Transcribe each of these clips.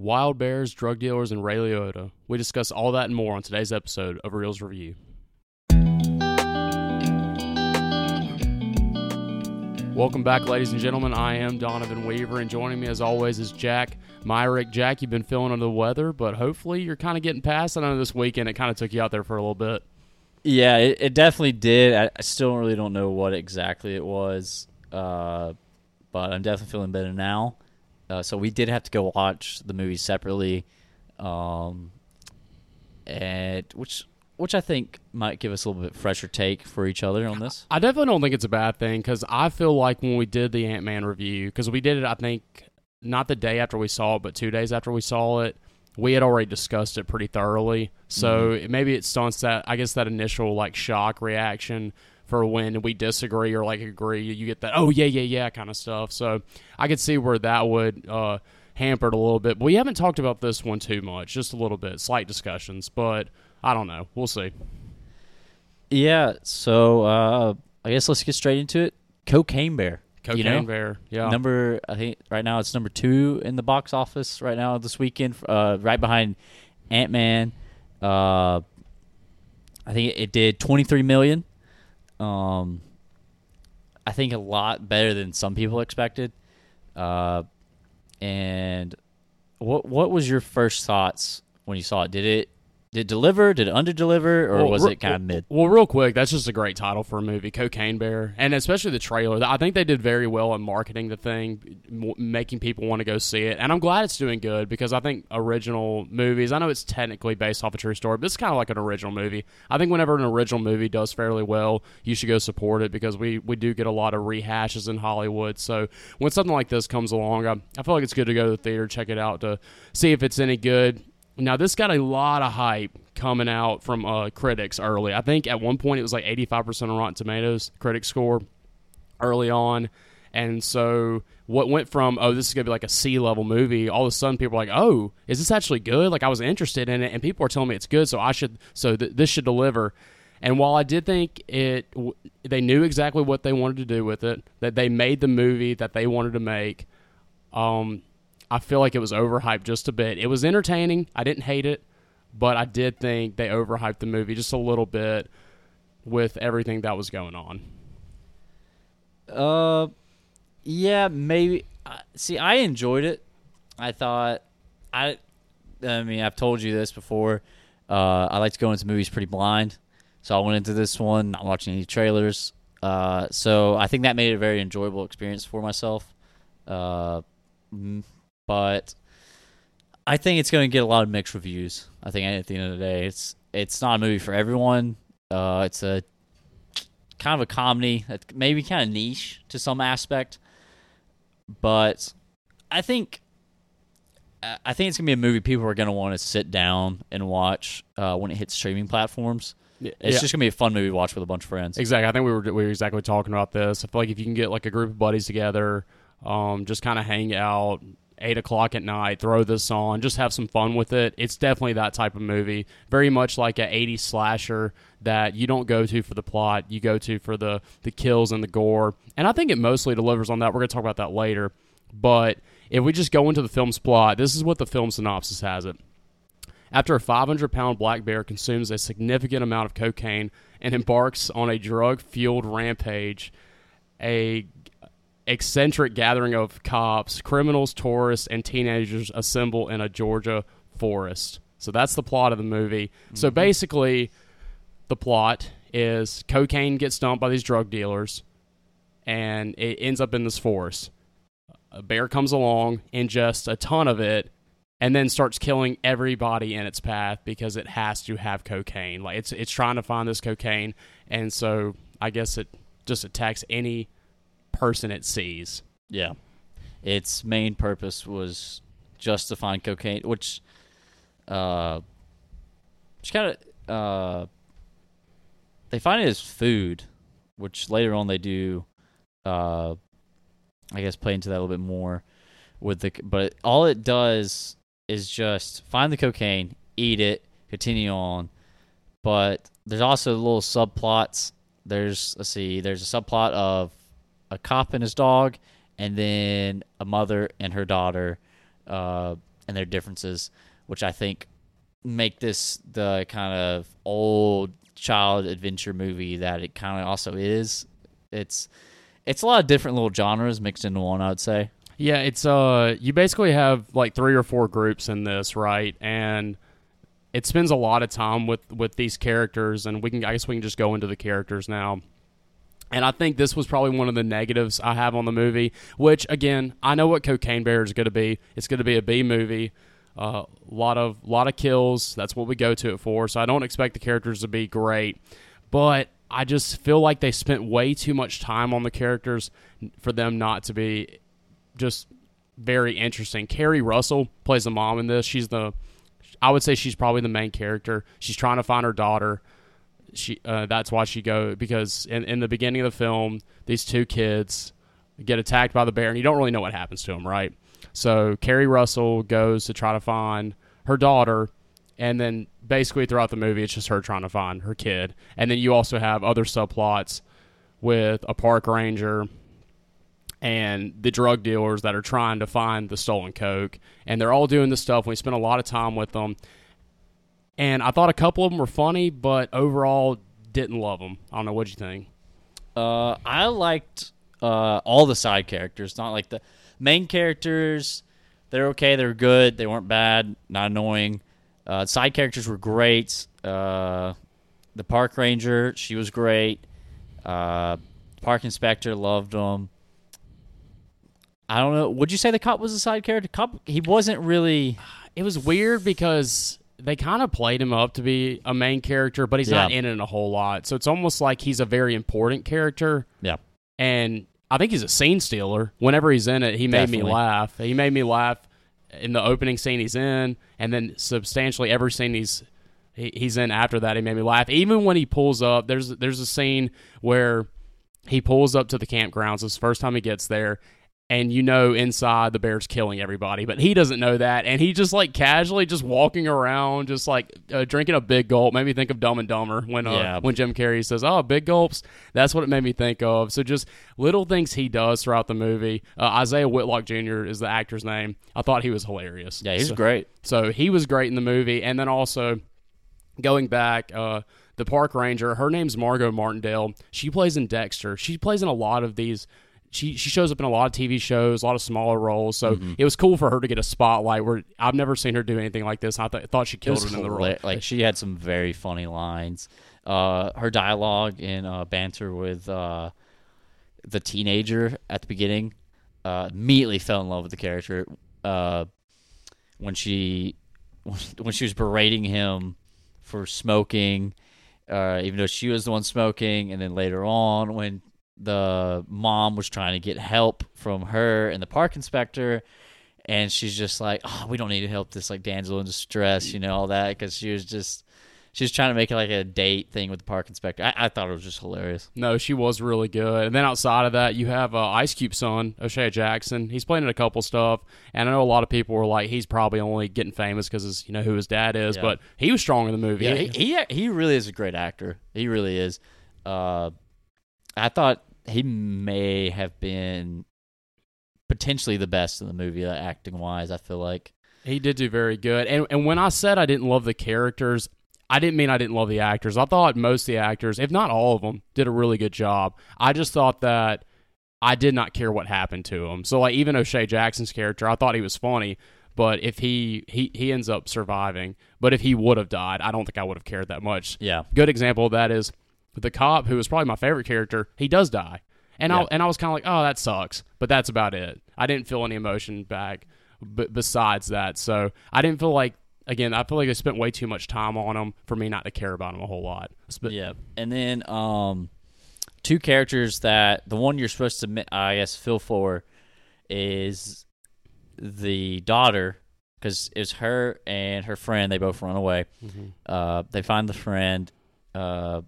wild bears, drug dealers, and Ray Liotta. We discuss all that and more on today's episode of Reels Review. Welcome back, ladies and gentlemen. I am Donovan Weaver, and joining me as always is Jack Myrick. Jack, you've been feeling under the weather, but hopefully you're kind of getting past it. I know this weekend it kind of took you out there for a little bit. Yeah, it, it definitely did. I, I still really don't know what exactly it was, uh, but I'm definitely feeling better now. Uh, so we did have to go watch the movie separately, um, and which which I think might give us a little bit fresher take for each other on this. I definitely don't think it's a bad thing because I feel like when we did the Ant Man review, because we did it, I think not the day after we saw it, but two days after we saw it, we had already discussed it pretty thoroughly. So Mm-hmm. maybe it stunts that, I guess, that initial like shock reaction for when we disagree or like agree. You get that, oh, yeah, yeah, yeah kind of stuff. So I could see where that would uh, hamper it a little bit. But we haven't talked about this one too much, just a little bit, slight discussions. But I don't know. We'll see. Yeah, so uh, I guess let's get straight into it. Cocaine Bear. Cocaine you know? Bear. Yeah. Number, I think right now it's number two in the box office right now this weekend, uh, right behind Ant Man. Uh, I think it did 23 million. Um, I think a lot better than some people expected. Uh, and what what was your first thoughts when you saw it? Did it did it deliver? Did it underdeliver, or Well, was re- it kind of mid? Well, real quick, that's just a great title for a movie, Cocaine Bear, and especially the trailer. I think they did very well in marketing the thing, making people want to go see it. And I'm glad it's doing good because I think original movies. I know it's technically based off a true story, but it's kind of like an original movie. I think whenever an original movie does fairly well, you should go support it because we we do get a lot of rehashes in Hollywood. So when something like this comes along, I, I feel like it's good to go to the theater, check it out to see if it's any good. Now this got a lot of hype coming out from uh, critics early. I think at one point it was like 85% on Rotten Tomatoes critic score early on. And so what went from oh this is gonna be like a C level movie, all of a sudden people are like oh is this actually good? Like I was interested in it, and people are telling me it's good, so I should so th- this should deliver. And while I did think it, w- they knew exactly what they wanted to do with it, that they made the movie that they wanted to make. Um, I feel like it was overhyped just a bit. It was entertaining. I didn't hate it, but I did think they overhyped the movie just a little bit with everything that was going on. Uh, yeah, maybe. Uh, see, I enjoyed it. I thought, I, I mean, I've told you this before. Uh, I like to go into movies pretty blind, so I went into this one not watching any trailers. Uh, so I think that made it a very enjoyable experience for myself. Uh, but I think it's going to get a lot of mixed reviews. I think at the end of the day, it's it's not a movie for everyone. Uh, it's a kind of a comedy that maybe kind of niche to some aspect, but I think I think it's gonna be a movie people are gonna want to sit down and watch uh, when it hits streaming platforms. It's Yeah. just gonna be a fun movie to watch with a bunch of friends. Exactly. I think we were we were exactly talking about this. I feel like if you can get like a group of buddies together, um, just kind of hang out eight o'clock at night, throw this on, just have some fun with it. It's definitely that type of movie. Very much like a 80s slasher that you don't go to for the plot, you go to for the the kills and the gore. And I think it mostly delivers on that. We're gonna talk about that later. But if we just go into the film's plot, this is what the film synopsis has it. After a 500 pound black bear consumes a significant amount of cocaine and embarks on a drug fueled rampage, a eccentric gathering of cops, criminals, tourists, and teenagers assemble in a Georgia forest. So that's the plot of the movie. So mm-hmm. basically, the plot is cocaine gets dumped by these drug dealers, and it ends up in this forest. A bear comes along, ingests a ton of it, and then starts killing everybody in its path because it has to have cocaine. Like it's it's trying to find this cocaine, and so I guess it just attacks any person it sees. Yeah, its main purpose was just to find cocaine, which, uh, which kind of uh, they find it as food, which later on they do, uh, I guess play into that a little bit more with the. But all it does is just find the cocaine, eat it, continue on. But there's also little subplots. There's let's see, there's a subplot of a cop and his dog, and then a mother and her daughter. Uh, and their differences, which I think make this the kind of old child adventure movie that it kind of also is. It's it's a lot of different little genres mixed into one. I would say. Yeah, it's uh you basically have like three or four groups in this, right? And it spends a lot of time with with these characters and we can I guess we can just go into the characters now. And I think this was probably one of the negatives I have on the movie, which again, I know what Cocaine Bear is going to be. It's going to be a B movie. A uh, lot of lot of kills. That's what we go to it for. So I don't expect the characters to be great, but I just feel like they spent way too much time on the characters for them not to be just very interesting. Keri Russell plays the mom in this. She's the I would say she's probably the main character. She's trying to find her daughter. She uh, that's why she go because in, in the beginning of the film, these two kids get attacked by the bear, and you don't really know what happens to them, right? So Keri Russell goes to try to find her daughter, and then basically throughout the movie, it's just her trying to find her kid. And then you also have other subplots with a park ranger and the drug dealers that are trying to find the stolen coke, and they're all doing this stuff. We spent a lot of time with them, and I thought a couple of them were funny, but overall didn't love them. I don't know what you think. Uh, I liked uh, all the side characters, not like the main characters. They're okay. They're good. They weren't bad. Not annoying. Uh, side characters were great. Uh, the park ranger, she was great. Uh, park inspector loved them. I don't know. Would you say the cop was a side character? Cop, he wasn't really. It was weird because they kind of played him up to be a main character, but he's not in it a whole lot. So it's almost like he's a very important character, Yeah. and I think he's a scene stealer. Whenever he's in it, he made me laugh. He made me laugh in the opening scene he's in, and then substantially every scene he's he, he's in after that. He made me laugh. Even when he pulls up, there's there's a scene where he pulls up to the campgrounds. It's the first time he gets there. And you know inside the bear's killing everybody, but he doesn't know that, and he just like casually just walking around, just like uh, drinking a big gulp. Made me think of Dumb and Dumber when uh, Yeah. when Jim Carrey says, "Oh, big gulps." That's what it made me think of. So just little things he does throughout the movie. Uh, Isaiah Whitlock Jr. is the actor's name. I thought he was hilarious. Yeah, he's So- great. so he was great in the movie, and then also going back, uh, the park ranger. Her name's Margo Martindale. She plays in Dexter. She plays in a lot of these. She she shows up in a lot of TV shows, a lot of smaller roles. So Mm-hmm. it was cool for her to get a spotlight. Where I've never seen her do anything like this. I th- thought she killed was it in the role. Like she had some very funny lines. Uh, her dialogue in uh, banter with uh, the teenager at the beginning uh, immediately fell in love with the character. Uh, when she when she was berating him for smoking, uh, even though she was the one smoking, and then later on when the mom was trying to get help from her and the park inspector, and she's just like, "Oh, we don't need to help this like damsel in distress," you know, all that because she was just she was trying to make it like a date thing with the park inspector. I, I thought it was just hilarious. No, she was really good. And then outside of that, you have uh, Ice Cube's son, O'Shea Jackson. He's playing in a couple stuff, and I know a lot of people were like, he's probably only getting famous because you know who his dad is. Yeah. But he was strong in the movie. Yeah, he, he he really is a great actor. He really is. Uh, I thought he may have been potentially the best in the movie, uh, acting wise. I feel like. He did do very good. And and when I said I didn't love the characters, I didn't mean I didn't love the actors. I thought most of the actors, if not all of them, did a really good job. I just thought that I did not care what happened to him. So like even O'Shea Jackson's character, I thought he was funny, but if he he he ends up surviving, but if he would have died, I don't think I would have cared that much. Yeah. Good example of that is the cop who was probably my favorite character. He does die, and I and I was kind of like, oh, that sucks. But that's about it. I didn't feel any emotion back, b- besides that. So I didn't feel like again. I feel like I spent way too much time on him for me not to care about him a whole lot. But Yeah, and then um, two characters that the one you're supposed to, I guess, feel for is the daughter because it's her and her friend. They both run away. Uh, they find the friend. Uh,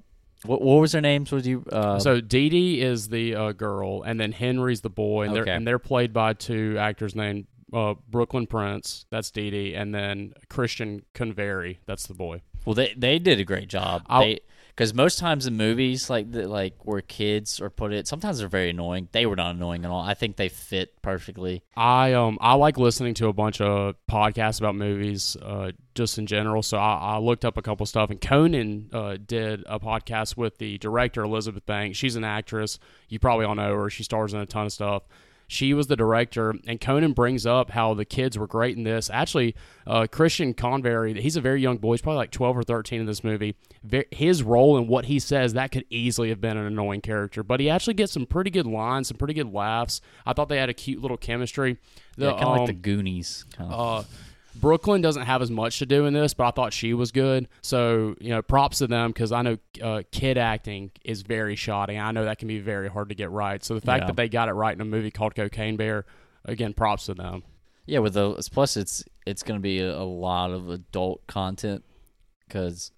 what, what was their names? Was you? Uh, So Dee Dee is the uh, girl, and then Henry's the boy, and Okay. they're and they're played by two actors named uh, Brooklyn Prince. That's Dee Dee, and then Christian Convery. That's the boy. well, they they did a great job. I'll- They Because most times in movies like the, like where kids are put it, sometimes they're very annoying. They were not annoying at all. I think they fit perfectly. I um I like listening to a bunch of podcasts about movies, uh, just in general. So I, I looked up a couple stuff, and Conan uh, did a podcast with the director Elizabeth Banks. She's an actress. You probably all know her. She stars in a ton of stuff. She was the director, and Conan brings up how the kids were great in this. Actually, uh, Christian Convery, he's a very young boy. He's probably like 12 or 13 in this movie. His role and what he says, that could easily have been an annoying character, but he actually gets some pretty good lines, some pretty good laughs. I thought they had a cute little chemistry. The, Yeah, kind of like the um, Goonies. Kind of. uh, Brooklyn doesn't have as much to do in this, but I thought she was good. So you know, props to them because I know uh, kid acting is very shoddy. I know that can be very hard to get right. So the fact Yeah. that they got it right in a movie called Cocaine Bear, again, props to them. Yeah, with the plus it's it's going to be a, a lot of adult content because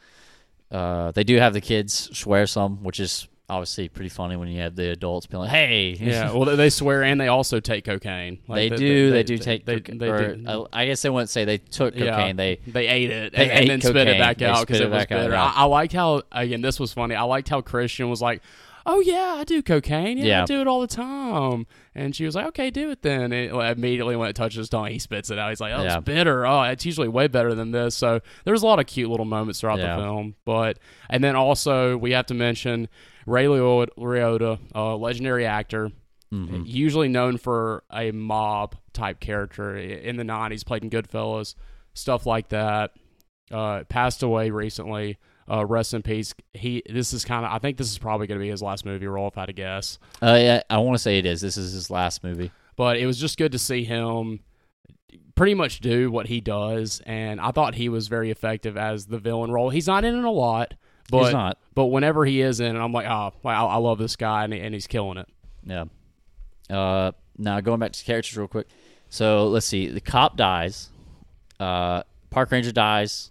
uh, they do have the kids swear some, which is obviously pretty funny when you have the adults being like, "Hey, Yeah, well, they- they swear and they also take cocaine. they Like, do, they, do take, they, coca- they or, do- uh, I guess they wouldn't say they took Yeah. cocaine. They They ate it They and, and ate then spit it back They out because it it was bitter. I, I liked how again this was funny. I liked how Christian was like, "Oh yeah, I do cocaine. Yeah, I do it all the time." And she was like, "Okay, do it then." And immediately when it touches his tongue, he spits it out. He's like, "Oh, Yeah. it's bitter. Oh, it's usually way better than this." So there's a lot of cute little moments throughout Yeah. the film. But and then also we have to mention Ray Liotta, uh, legendary actor mhm. usually known for a mob type character in the 90s played in goodfellas stuff like that uh, passed away recently uh, rest in peace he this is kind of i think this is probably going to be his last movie role if i had to guess uh, yeah, I want to say it is. This is his last movie. but it was just good to see him pretty much do what he does and i thought he was very effective as the villain role he's not in it a lot but He's not. but whenever he is in it i'm like oh wow i love this guy and, he- and he's killing it Yeah. Uh, now going back to characters real quick. So let's see. The cop dies. Uh, park ranger dies.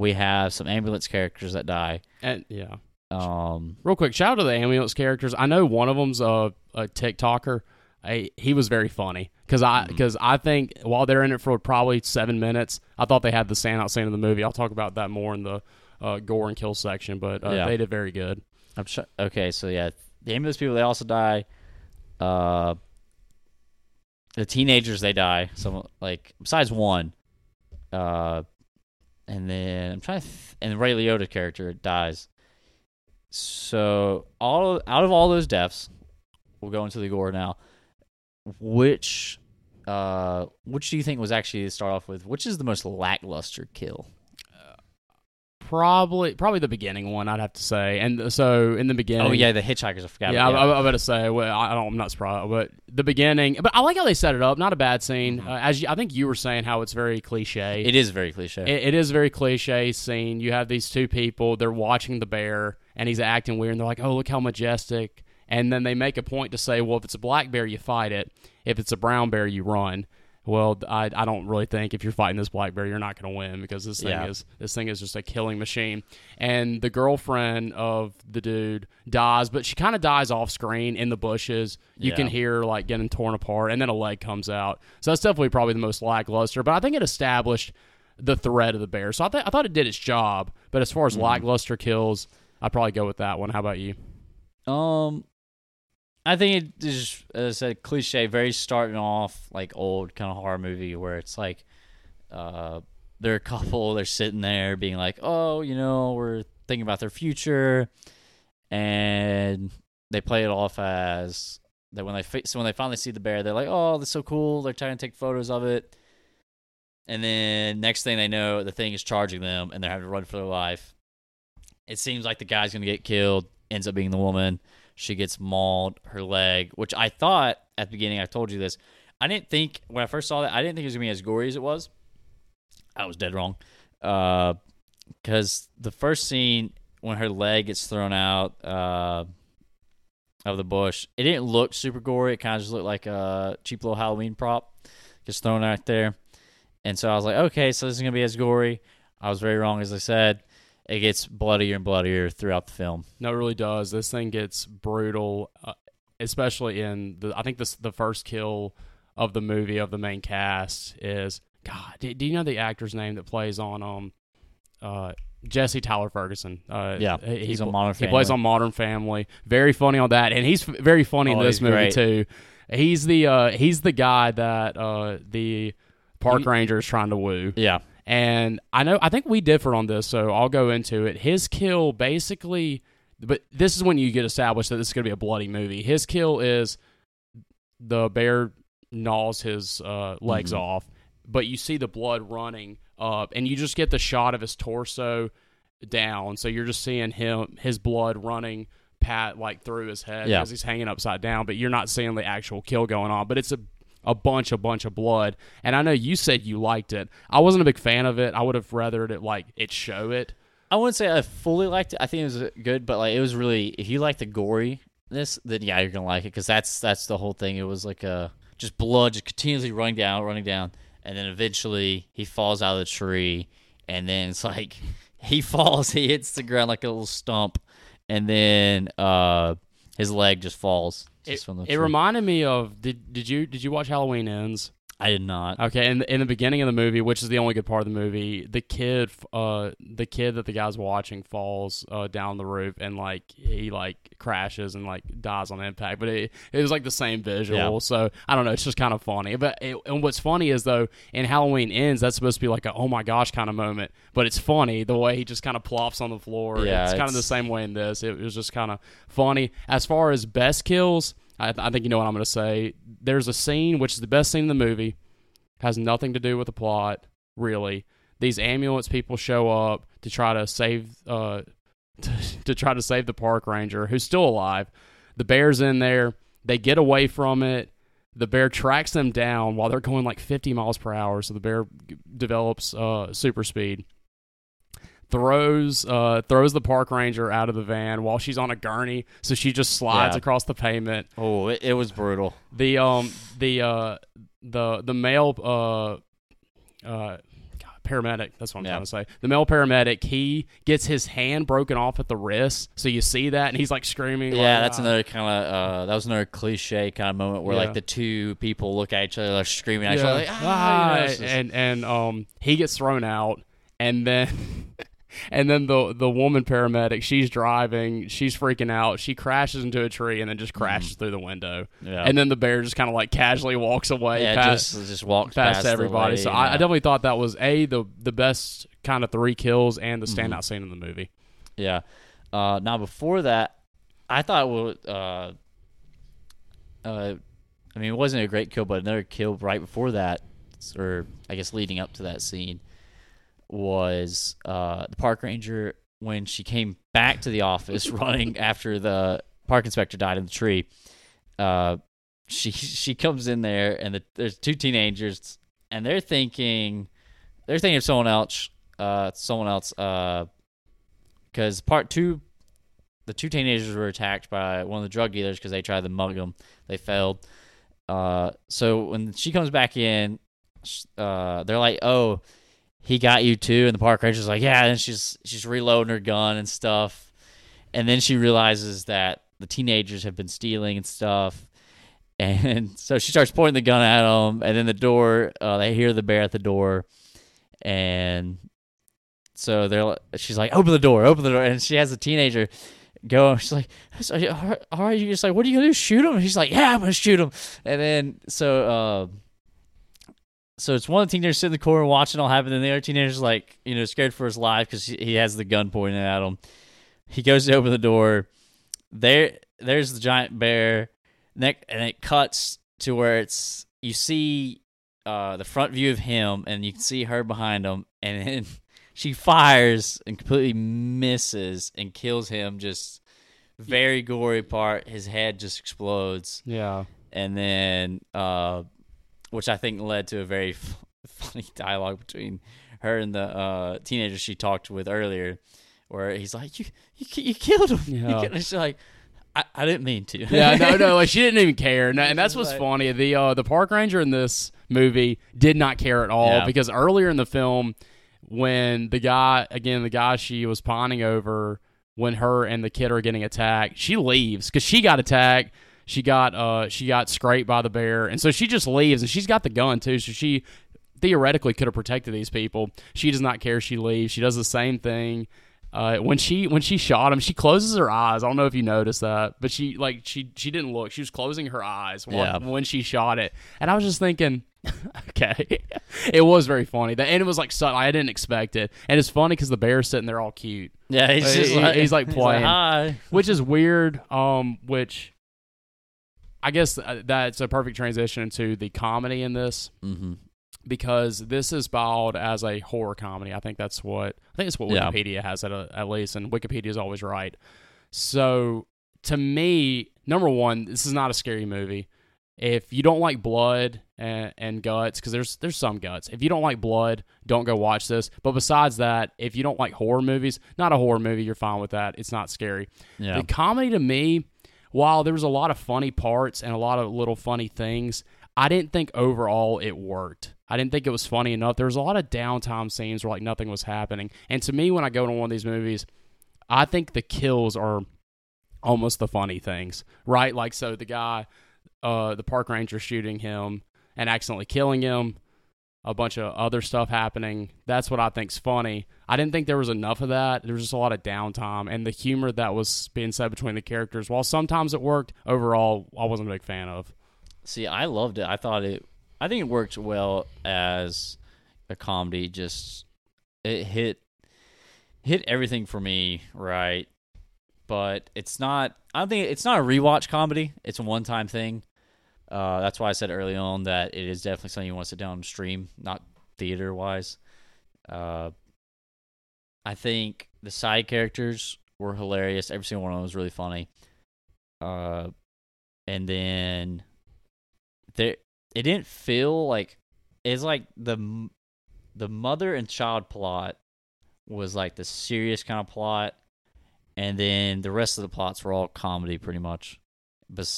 We have some ambulance characters that die. and yeah Um, Real quick, shout out to the ambulance characters. I know one of them's a, a TikToker. I, he was very funny because I because I think while they're in it for probably seven minutes, I thought they had the standout scene of the movie. I'll talk about that more in the uh, gore and kill section, but uh, Yeah. they did very good. I'm sure. Okay, so yeah, the ambulance people they also die. Uh, the teenagers they die. Some like besides one. Uh, and then I'm trying to. Th- and the Ray Liotta character dies. So all out of all those deaths, we'll go into the gore now. Which, uh, which do you think was actually to start off with? Which is the most lackluster kill? Probably probably the beginning one, I'd have to say. And so in the beginning, Oh yeah, the hitchhikers. I forgot. Yeah, about I. I, I'm about to say. Well, I don't. I'm not surprised, but the beginning. But I like how they set it up. Not a bad scene. Uh, as you, I think you were saying, how it's very cliche. it is very cliche. It, it is a very cliche scene. You have these two people. They're watching the bear, and he's acting weird. And they're like, "Oh, look how majestic." And then they make a point to say, "Well, if it's a black bear, you fight it. If it's a brown bear, you run." Well, I, I don't really think if you're fighting this black bear, you're not going to win because this thing Yeah. is this thing is just a killing machine. And the girlfriend of the dude dies, but she kind of dies off screen in the bushes. You Yeah. can hear her like getting torn apart, and then a leg comes out. So that's definitely probably the most lackluster. But I think it established the threat of the bear. So I, th- I thought it did its job. But as far as lackluster kills, I'd probably go with that one. How about you? Um, I think it is, as said, cliche, very starting off like old kind of horror movie where it's like, uh, they're a couple, they're sitting there being like, oh, you know, we're thinking about their future, and they play it off as that when they so when they finally see the bear, they're like, oh, that's so cool. They're trying to take photos of it, and then next thing they know, the thing is charging them, and they're having to run for their life. It seems like the guy's gonna get killed. Ends up being the woman. She gets mauled, her leg, which I thought at the beginning, I told you this. I didn't think, when I first saw that, I didn't think it was going to be as gory as it was. I was dead wrong. Because the first scene, when her leg gets thrown out uh, of the bush, it didn't look super gory. It kind of just looked like a cheap little Halloween prop just thrown out there. And so I was like, okay, so this is going to be as gory. I was very wrong, as I said. It gets bloodier and bloodier throughout the film. No, it really does. This thing gets brutal, uh, especially in the. I think this the first kill of the movie of the main cast is God. Do, do you know the actor's name that plays on um, uh, Jesse Tyler Ferguson. Uh, Yeah, he, he's on Modern He plays on Modern Family. Very funny on that, and he's f- very funny in Oh, this movie great. too. He's the uh, he's the guy that uh, the park He- ranger is trying to woo. Yeah. And I know I think we differ on this, so I'll go into it. His kill basically, but this is when you get established that this is going to be a bloody movie. His kill is the bear gnaws his uh, legs Mhm. off, but you see the blood running up, and you just get the shot of his torso down. So you're just seeing him, his blood running pat like through his head Yeah. because he's hanging upside down, but you're not seeing the actual kill going on. But it's a a bunch, a bunch of blood. And I know you said you liked it. I wasn't a big fan of it. I would have rather it like it show it. I wouldn't say I fully liked it. I think it was good, but like it was really if you like the goriness, then yeah, you're gonna like it because that's that's the whole thing. It was like a just blood just continuously running down, running down, and then eventually he falls out of the tree, and then it's like he falls, he hits the ground like a little stump, and then uh his leg just falls. It, it reminded me of did did you did you watch Halloween Ends? I did not. Okay, in the, in the beginning of the movie, which is the only good part of the movie, the kid, uh, the kid that the guy's watching falls uh, down the roof and like he like crashes and like dies on impact. But it, it was like the same visual, Yeah. so I don't know. It's just kind of funny. But it, and what's funny is though, in Halloween ends, that's supposed to be like a oh my gosh kind of moment, but it's funny the way he just kind of plops on the floor. Yeah, it's kind of the same way in this. It was just kind of funny. As far as best kills, I, I think you know what I'm going to say. There's a scene which is the best scene in the movie has nothing to do with the plot, really. These ambulance people show up to try to save uh to, to try to save the park ranger who's still alive. The bear's in there. They get away from it. The bear tracks them down while they're going like 50 miles per hour, so the bear develops uh super speed. Throws uh throws the park ranger out of the van while she's on a gurney, so she just slides Yeah. across the pavement Oh, it, it was brutal. the um the uh the the male uh uh paramedic that's what i'm Yeah. trying to say the male paramedic he gets his hand broken off at the wrist so you see that and he's like screaming Yeah, like, that's "Ah." another kind of uh, that was another cliche kind of moment where Yeah. like the two people look at each other, like screaming at each other, like, ah, Ah, you know, just- and and um he gets thrown out and then and then the the woman paramedic she's driving she's freaking out she crashes into a tree and then just crashes through the window Mm-hmm. yeah, and then the bear just kind of like casually walks away yeah, past, just just walks past, past, everybody. so I, I definitely thought that was a the the best kind of three kills and the Mm-hmm. standout scene in the movie. Yeah. Uh, now before that, I thought would. Uh, uh, I mean, it wasn't a great kill, but another kill right before that, or I guess leading up to that scene, was uh, the park ranger when she came back to the office running after the park inspector died in the tree. Uh, she she comes in there and the, there's two teenagers and they're thinking they're thinking of someone else. Uh, someone else. Uh, because part two, the two teenagers were attacked by one of the drug dealers because they tried to mug them. They failed. Uh, so when she comes back in, uh, they're like, "Oh, he got you too," and the park ranger's like, "Yeah." And she's she's reloading her gun and stuff, and then she realizes that the teenagers have been stealing and stuff. And so she starts pointing the gun at them, and then the door, uh, they hear the bear at the door, and so they're she's like, open the door, open the door, and she has a teenager go. She's like, all right, you just like, what are you gonna do? Shoot him? She's like, yeah, I'm gonna shoot him. And then so, uh, so it's one of the teenagers sitting in the corner watching all happen, and the other teenager's like, you know, scared for his life because he, he has the gun pointed at him. He goes to open the door. There, there's the giant bear, neck, and it cuts to where it's you see uh, the front view of him, and you can see her behind him, and then she fires and completely misses and kills him. Just very gory part. His head just explodes, Yeah, and then uh, which I think led to a very f- funny dialogue between her and the uh, teenager she talked with earlier, where he's like, "You, you, you killed him." You killed-" she's like, I, "I didn't mean to." yeah, no, no, like she didn't even care, and, and that's what's Like- funny. The uh, the park ranger in this movie did not care at all Yeah. because earlier in the film, when the guy again, the guy she was pawning over, when her and the kid are getting attacked, she leaves because she got attacked. She got uh she got scraped by the bear, and so she just leaves, and she's got the gun too. So she theoretically could have protected these people. She does not care. She leaves. She does the same thing. Uh, when she when she shot him, she closes her eyes. I don't know if you noticed that, but she like she she didn't look. She was closing her eyes when, Yeah. when she shot it, and I was just thinking, okay, it was very funny. That and it was like so, I didn't expect it, and it's funny because the bear's sitting there all cute, Yeah, he's He- just like he's, like, playing. Hi. which is weird. Um, which I guess uh, that's a perfect transition into the comedy in this Mm-hmm. because this is billed as a horror comedy. I think that's what I think it's what Yeah. Wikipedia has at, at least, and Wikipedia is always right. So to me, number one, this is not a scary movie. If you don't like blood and, and guts, because there's there's some guts. If you don't like blood, don't go watch this. But besides that, if you don't like horror movies, not a horror movie, you're fine with that. It's not scary. Yeah. The comedy to me, while there was a lot of funny parts and a lot of little funny things, I didn't think overall it worked. I didn't think it was funny enough. There was a lot of downtime scenes where like nothing was happening. And to me, when I go to one of these movies, I think the kills are almost the funny things, right? Like so, the guy, uh, the park ranger shooting him and accidentally killing him. A bunch of other stuff happening. That's what I think's funny. I didn't think there was enough of that. There was just a lot of downtime and the humor that was being said between the characters. While sometimes it worked, overall, I wasn't a big fan of. See, I loved it. I thought it. I think it worked well as a comedy. Just it hit hit everything for me right, but it's not. I don't think it's not a rewatch comedy. It's a one time thing. Uh, that's why I said early on that it is definitely something you want to sit down and stream, not theater wise. Uh, I think the side characters were hilarious. Every single one of them was really funny. Uh, and then there, it didn't feel like it's like the the mother and child plot was like the serious kind of plot, and then the rest of the plots were all comedy pretty much. But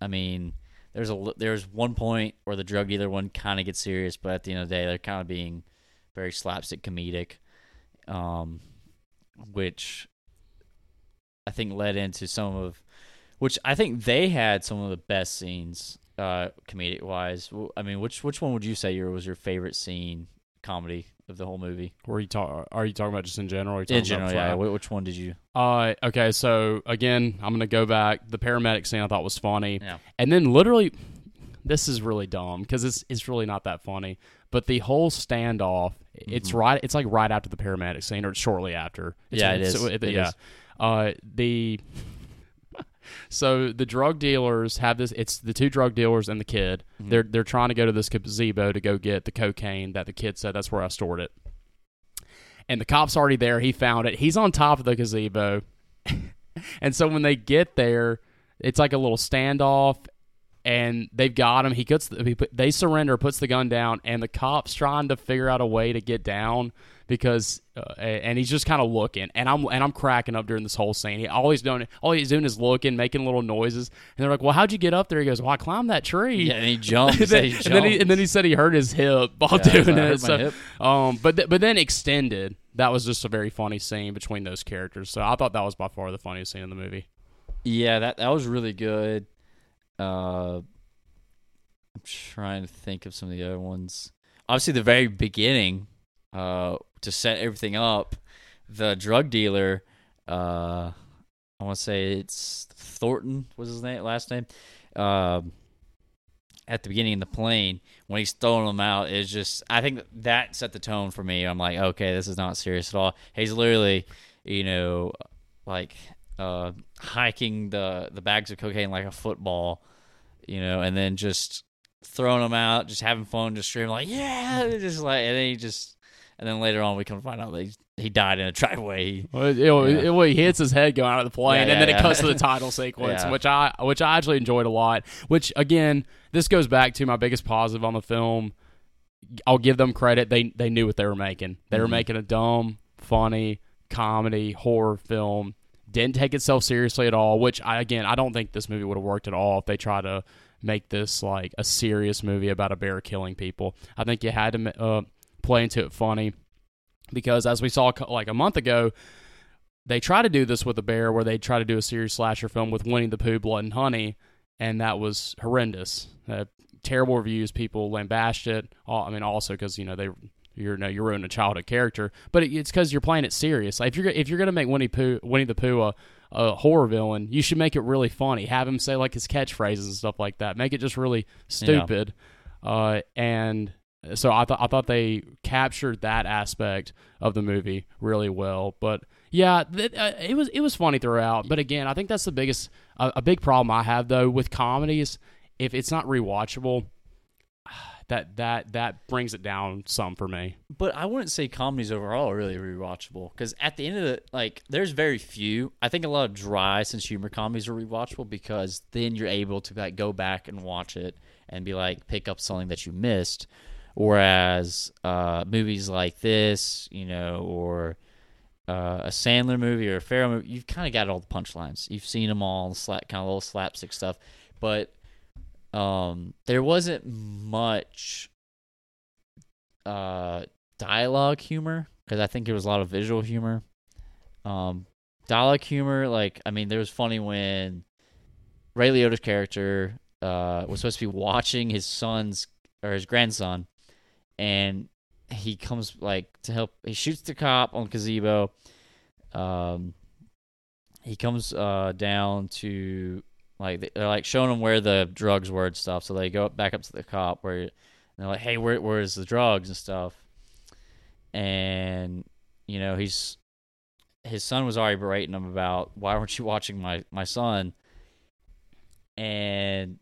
I mean, there's a there's one point where the drug dealer one kind of gets serious, but at the end of the day, they're kind of being very slapstick comedic, um, which I think led into some of, which I think they had some of the best scenes, uh, comedic wise. I mean, which which one would you say your was your favorite scene comedy of the whole movie? Were you talk? Are you talking about just in general? Or are you talking In general, about yeah. Which one did you? Uh, okay, so again, I'm gonna go back. The paramedic scene I thought was funny, Yeah. and then literally, this is really dumb because it's it's really not that funny. But the whole standoff, it's Mm-hmm. right. It's like right after the paramedic scene, or shortly after. It's, Yeah, it it's- is. It yeah. is. Uh, the so the drug dealers have this. It's the two drug dealers and the kid. Mm-hmm. They're they're trying to go to this gazebo to go get the cocaine that the kid said that's where I stored it. And the cop's already there. He found it. He's on top of the gazebo. and so when they get there, it's like a little standoff and they've got him. He puts the, he put, they surrender, puts the gun down, and the cops trying to figure out a way to get down because uh, and he's just kind of looking and I'm and I'm cracking up during this whole scene. He always doing all he's doing is looking, making little noises, and they're like, "Well, how'd you get up there?" He goes, "Well, I climbed that tree." Yeah, and he jumped. And, then, he and, then he, and then he said he hurt his hip while Yeah, doing it. So, um, but th- but then extended. That was just a very funny scene between those characters. So I thought that was by far the funniest scene in the movie. Yeah, that that was really good. Uh, I'm trying to think of some of the other ones. Obviously, the very beginning, uh, to set everything up, the drug dealer, uh, I want to say it's Thornton was his name, last name. Um, at the beginning in the plane when he's throwing them out is just I think that set the tone for me. I'm like, okay, this is not serious at all. He's literally, you know, like uh, hiking the the bags of cocaine like a football, you know, and then just throwing them out, just having fun, just screaming like, yeah, just like, and then he just, and then later on we come find out that he, he died in a driveway. Well, it, it- Yeah. well, he hits his head going out of the plane, Yeah, and then yeah, it cuts to the title sequence, which I which I actually enjoyed a lot. Which again, this goes back to my biggest positive on the film. I'll give them credit; they they knew what they were making. They were Mhm. making a dumb, funny comedy horror film. Didn't take itself seriously at all. Which I again, I don't think this movie would have worked at all if they tried to make this like a serious movie about a bear killing people. I think you had to uh, play into it funny because as we saw like a month ago, they try to do this with a bear where they try to do a serious slasher film with Winnie the Pooh, Blood and Honey, and that was horrendous. Uh, terrible reviews. People lambasted it. All, I mean, also because you know they you're no you're ruining a childhood character, but it, it's because you're playing it serious. Like if you're if you're gonna make Winnie Pooh Winnie the Pooh a, a horror villain, you should make it really funny. Have him say like his catchphrases and stuff like that. Make it just really stupid. Uh, and so I thought I thought they captured that aspect of the movie really well. But yeah, th- uh, it was it was funny throughout. But again, I think that's the biggest a, a big problem I have though with comedies. If it's not rewatchable, that that that brings it down some for me. But I wouldn't say comedies overall are really rewatchable because at the end of the like, there's very few. I think a lot of dry sense humor comedies are rewatchable because then you're able to like go back and watch it and be like pick up something that you missed. Whereas uh, movies like this, you know, or uh, a Sandler movie or a Farrell movie, you've kind of got all the punchlines. You've seen them all, the slap, kind of little slapstick stuff. But um, there wasn't much uh, dialogue humor because I think it was a lot of visual humor. Um, dialogue humor, like I mean, there was funny when Ray Liotta's character uh, was supposed to be watching his son's or his grandson, and he comes like to help. He shoots the cop on gazebo. Um, he comes uh down to like they're like showing them where the drugs were and stuff. So they go back up to the cop where they're like, "Hey, where where's the drugs and stuff?" And you know he's his son was already berating him about why weren't you watching my my son? And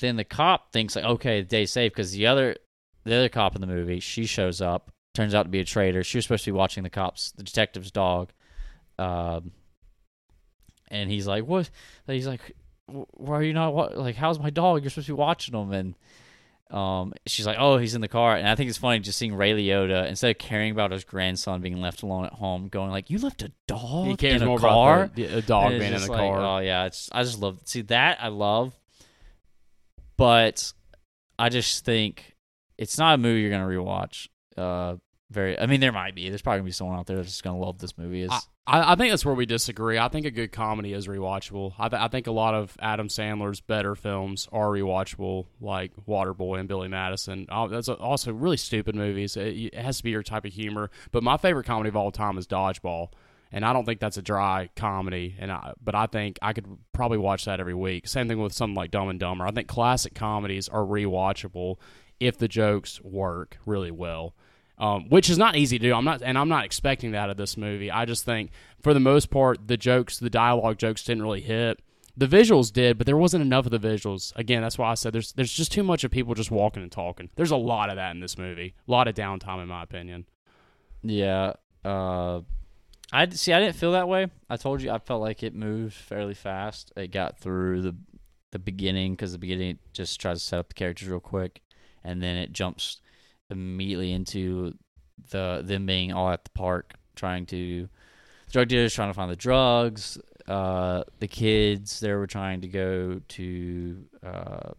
then the cop thinks like, okay, the day's safe because the other the other cop in the movie, she shows up, turns out to be a traitor. She was supposed to be watching the cops, the detective's dog. Um, and he's like, what? He's like, why are you not wa- like? How's my dog? You're supposed to be watching him. And um, she's like, oh, he's in the car. And I think it's funny just seeing Ray Liotta instead of caring about his grandson being left alone at home, going like, you left a dog He cares in a more car. about the, the dog And it's being in just the like, car. Oh yeah, it's I just love see that I love, but I just think it's not a movie you're gonna rewatch. Uh, very. I mean, there might be. There's probably gonna be someone out there that's just gonna love this movie. Is I, I think that's where we disagree. I think a good comedy is rewatchable. I, th- I think a lot of Adam Sandler's better films are rewatchable, like Waterboy and Billy Madison. That's also really stupid movies. It, it has to be your type of humor. But my favorite comedy of all time is Dodgeball, and I don't think that's a dry comedy. And I, but I think I could probably watch that every week. Same thing with something like Dumb and Dumber. I think classic comedies are rewatchable if the jokes work really well um, which is not easy to do. I'm not, and I'm not expecting that of this movie. I just think, for the most part, the jokes, the dialogue jokes, didn't really hit. The visuals did, but there wasn't enough of the visuals. Again, that's why I said there's there's just too much of people just walking and talking. There's a lot of that in this movie. A lot of downtime, in my opinion. yeah. Uh, I see. I didn't feel that way. I told you I felt like it moved fairly fast. It got through the the beginning because the beginning just tries to set up the characters real quick, and then it jumps immediately into the them being all at the park trying to drug dealers trying to find the drugs uh the kids they were trying to go to uh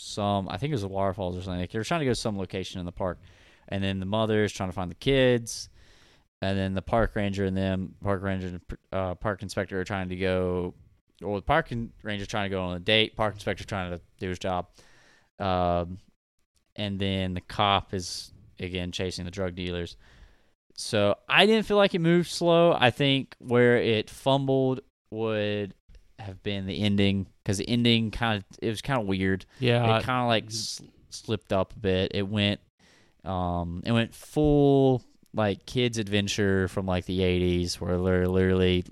some i think it was the waterfalls or something. Like they were trying to go to some location in the park. And then the mother's trying to find the kids. And then the park ranger and them park ranger and uh, park inspector are trying to go or the park ranger trying to go on a date park inspector trying to do his job. Um and then the cop is again chasing the drug dealers. So I didn't feel like it moved slow. I think where it fumbled would have been the ending because the ending kind of it was kind of weird. Yeah, it kind of like s- slipped up a bit. It went, um, it went full like kids adventure from like the '80s, where they're literally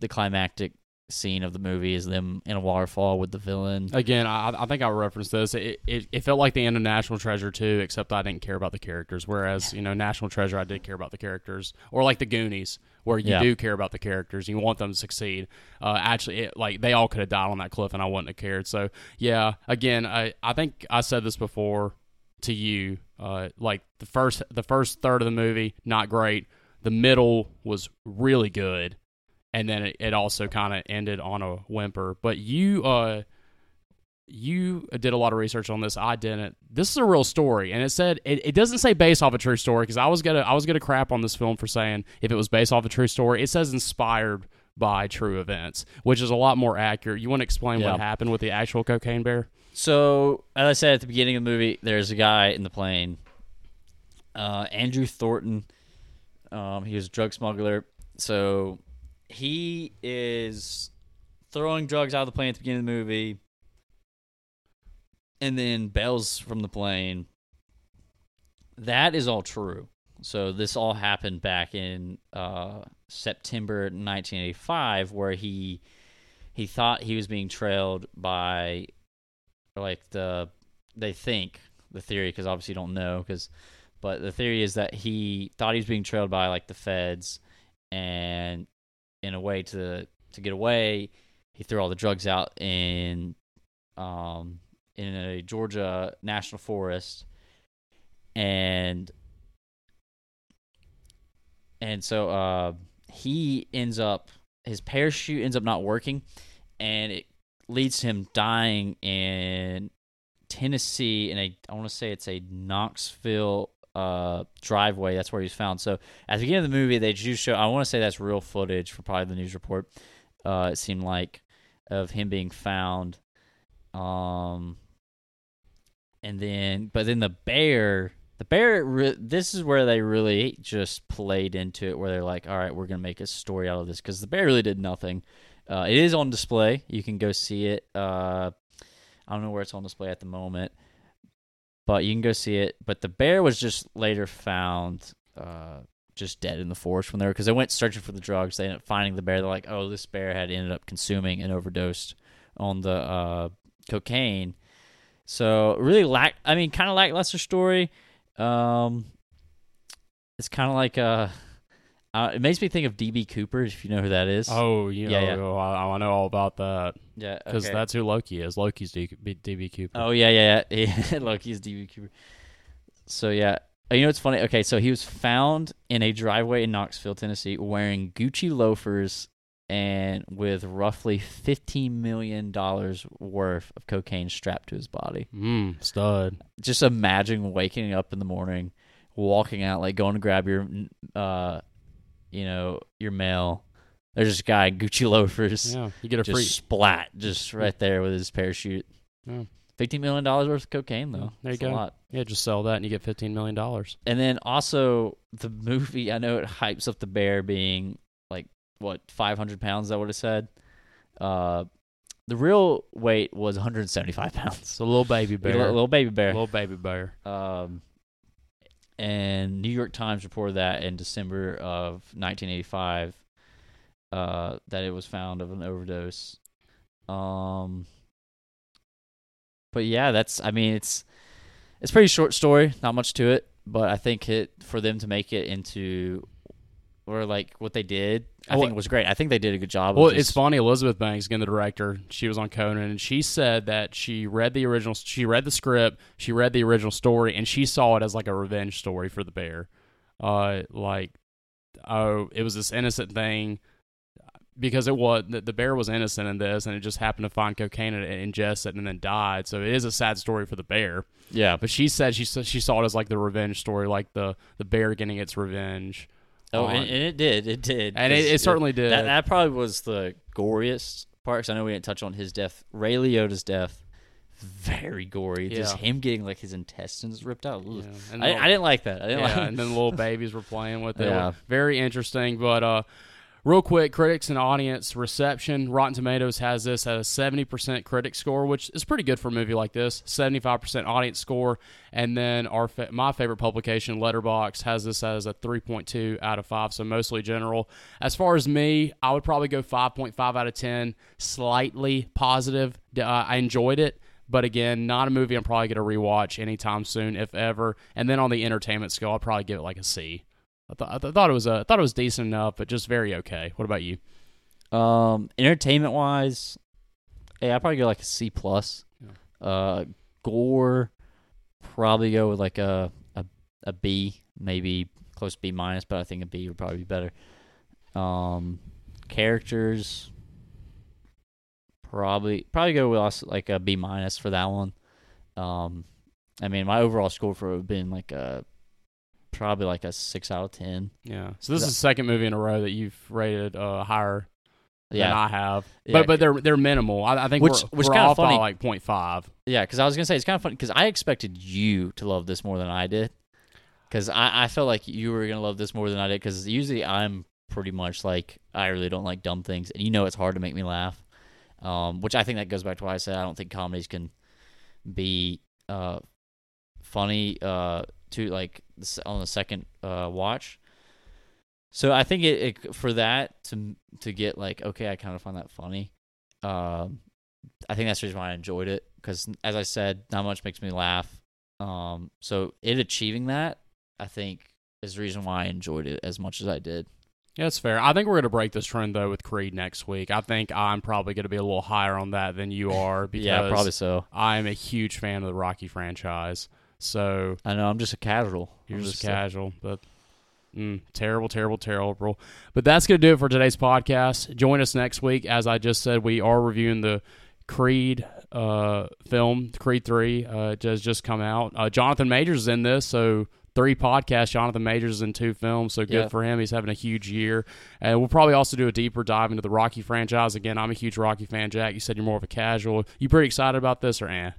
the climactic scene of the movie is them in a waterfall with the villain. Again, I, I think I referenced this. It, it, it felt like the end of National Treasure too, except I didn't care about the characters. Whereas you know, National Treasure, I did care about the characters, or like the Goonies, where you Yeah. do care about the characters, you want them to succeed. Uh, actually, it, like they all could have died on that cliff, and I wouldn't have cared. So yeah, again, I I think I said this before to you. Uh, like the first the first third of the movie, not great. The middle was really good and then it, it also kind of ended on a whimper. But you, uh, you did a lot of research on this. I didn't. This is a real story, and it said it, it doesn't say based off a true story because I was gonna I was gonna crap on this film for saying if it was based off a true story. It says inspired by true events, which is a lot more accurate. You want to explain Yeah. what happened with the actual cocaine bear? So, as I said at the beginning of the movie, there's a guy in the plane, uh, Andrew Thornton. Um, he was a drug smuggler. So, he is throwing drugs out of the plane at the beginning of the movie, and then bells from the plane. That is all true. So, this all happened back in uh, September 1985, where he he thought he was being trailed by like the they think the theory because obviously you don't know because but the theory is that he thought he was being trailed by like the feds and in a way to to get away. He threw all the drugs out in um in a Georgia national forest. And and so uh he ends up his parachute ends up not working and it leads to him dying in Tennessee in a I want to say it's a Knoxville uh, driveway. That's where he was found. So at the beginning of the movie, they do show. I want to say that's real footage for probably the news report. Uh, it seemed like of him being found. Um, and then but then the bear. The bear. Re- this is where they really just played into it, where they're like, "All right, we're gonna make a story out of this," because the bear really did nothing. Uh, it is on display. You can go see it. Uh, I don't know where it's on display at the moment, but you can go see it. But the bear was just later found uh, just dead in the forest when they were because they went searching for the drugs. They ended up finding the bear. They're like, oh, this bear had ended up consuming and overdosed on the uh, cocaine. So really lack. I mean, kind of lackluster story. Um, it's kind of like a. Uh, it makes me think of DB Cooper, if you know who that is. Oh, you Yeah, know, yeah. I, I know all about that yeah, because okay. that's who Loki is. Loki's DB Cooper. Oh yeah, yeah, yeah. Loki's DB Cooper. So yeah, Uh, you know what's funny? Okay, so he was found in a driveway in Knoxville, Tennessee, wearing Gucci loafers and with roughly fifteen million dollars worth of cocaine strapped to his body. Mm, stud. Just imagine waking up in the morning, walking out, like going to grab your, uh, you know, your mail. There's this guy Gucci loafers, Yeah, you get a just free. splat, just right there with his parachute. Yeah. Fifteen million dollars worth of cocaine, though. There you That's a go. Yeah, just sell that and you get fifteen million dollars. And then also the movie, I know it hypes up the bear being like what five hundred pounds. That what it said? Uh, the real weight was one hundred seventy five pounds. It's a little baby A bear. little, little baby bear. little baby bear. Um, and New York Times reported that in December of 1985 uh, that it was found of an overdose. Um, but yeah, that's I mean it's it's pretty short story, not much to it, but I think it for them to make it into or like what they did, I Well, think it was great. I think they did a good job. Well, of it's funny. Elizabeth Banks, again, the director, she was on Conan, and she said that she read the original. She read the script. She read the original story, and she saw it as like a revenge story for the bear. Uh, like, oh, it was this innocent thing because it was the, the bear was innocent in this, and it just happened to find cocaine and ingest it and then died. So it is a sad story for the bear. yeah. But she said she saw- she saw it as like the revenge story, like the the bear getting its revenge. Oh, and, and it did. It did. and it, it certainly did. That, that probably was the goriest part. Because I know we didn't touch on his death. Ray Liotta's death, very gory. Just Yeah. him getting like his intestines ripped out. Yeah, and I, the- I didn't like that. I didn't yeah, like. and then the little babies were playing with it. Yeah. Very interesting. But uh, real quick, critics and audience reception. Rotten Tomatoes has this at a 70% critic score, which is pretty good for a movie like this. 75% audience score. And then our my favorite publication, Letterboxd, has this as a 3.2 out of 5, so mostly general. As far as me, I would probably go 5.5 out of 10, slightly positive. Uh, I enjoyed it. But again, not a movie I'm probably going to rewatch anytime soon, if ever. And then on the entertainment scale, I'll probably give it like a C. I, th- I th- thought it was a I thought it was decent enough, but just very okay. What about you? Um, entertainment wise, yeah, I'd probably go like a C plus. Yeah. Uh, gore, probably go with like a a a B, maybe close to B minus, but I think a B would probably be better. Um, characters, probably probably go with like a B minus for that one. Um, I mean, my overall score for it would have been like a probably like a six out of ten. Yeah. So this That- is the second movie in a row that you've rated uh, higher than Yeah. I have. Yeah. But but they're they're minimal. I, I think Which- we're, which kinda funny. by like 0.5. Yeah, because I was gonna say it's kind of funny because I expected you to love this more than I did. Because I, I felt like you were gonna love this more than I did. Because usually I'm pretty much like I really don't like dumb things, and you know it's hard to make me laugh. Um, which I think that goes back to why I said I don't think comedies can be uh funny uh to like on the second uh watch. So I think it, it for that to to get like okay, I kind of find that funny. Um, I think that's the reason why I enjoyed it because, as I said, not much makes me laugh. Um, so it achieving that, I think, is the reason why I enjoyed it as much as I did. Yeah, that's fair. I think we're going to break this trend though with Creed next week. I think I'm probably going to be a little higher on that than you are because yeah, probably so. I'm a huge fan of the Rocky franchise. So I know I'm just a casual. you're just a- casual, but mm, terrible, terrible, terrible. But that's going to do it for today's podcast. Join us next week. As I just said, we are reviewing the Creed uh, film, Creed 3. Uh, has just come out. Uh, Jonathan Majors is in this, so three podcasts. Jonathan Majors is in two films, so good Yeah. for him. He's having a huge year. And we'll probably also do a deeper dive into the Rocky franchise. Again, I'm a huge Rocky fan, Jack. You said you're more of a casual. You pretty excited about this or eh?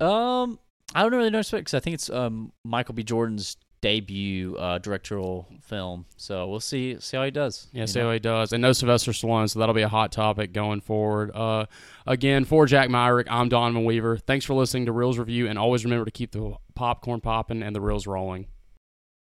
Um, I don't really know because I think it's um Michael B. Jordan's debut uh, directorial film. So we'll see see how he does. Yeah, see know? how he does. And no Sylvester Stallone, so that'll be a hot topic going forward. Uh, again, for Jack Myrick, I'm Donovan Weaver. Thanks for listening to Reels Review, and always remember to keep the popcorn popping and the reels rolling.